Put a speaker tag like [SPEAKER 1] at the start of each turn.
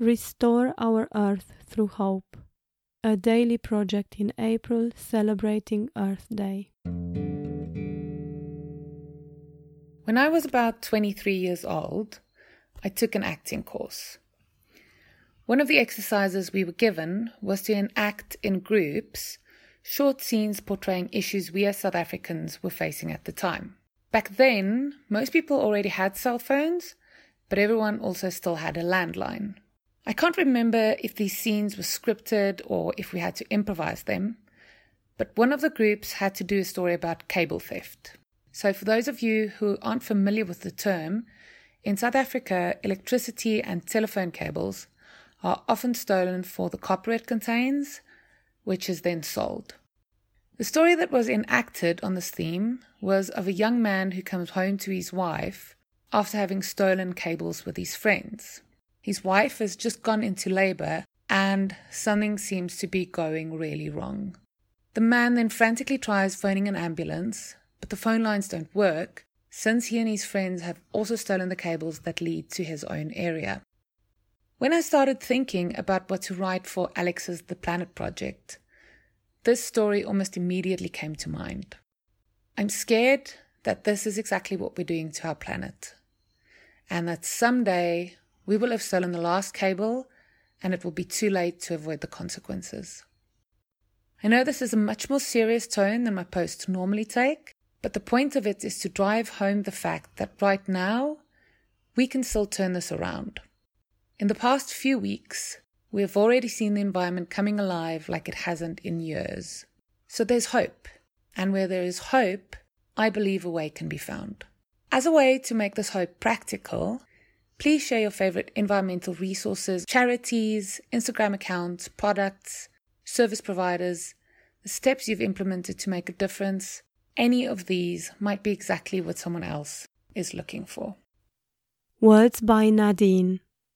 [SPEAKER 1] Restore Our Earth Through Hope, a daily project in April celebrating Earth Day.
[SPEAKER 2] When I was about 23 years old, I took an acting course. One of the exercises we were given was to enact in groups short scenes portraying issues we as South Africans were facing at the time. Back then, most people already had cell phones, but everyone also still had a landline. I can't remember if these scenes were scripted or if we had to improvise them, but one of the groups had to do a story about cable theft. So, for those of you who aren't familiar with the term, in South Africa, electricity and telephone cables are often stolen for the copper it contains, which is then sold. The story that was enacted on this theme was of a young man who comes home to his wife after having stolen cables with his friends. His wife has just gone into labor and something seems to be going really wrong. The man then frantically tries phoning an ambulance, but the phone lines don't work since he and his friends have also stolen the cables that lead to his own area. When I started thinking about what to write for Alex's The Planet project, this story almost immediately came to mind. I'm scared that this is exactly what we're doing to our planet, and that someday we will have stolen the last cable and it will be too late to avoid the consequences. I know this is a much more serious tone than my posts normally take, but the point of it is to drive home the fact that right now we can still turn this around. In the past few weeks, we have already seen the environment coming alive like it hasn't in years. So there's hope. And where there is hope, I believe a way can be found. As a way to make this hope practical, Please share your favorite environmental resources, charities, Instagram accounts, products, service providers, the steps you've implemented to make a difference. Any of these might be exactly what someone else is looking for.
[SPEAKER 1] Words by Nadine.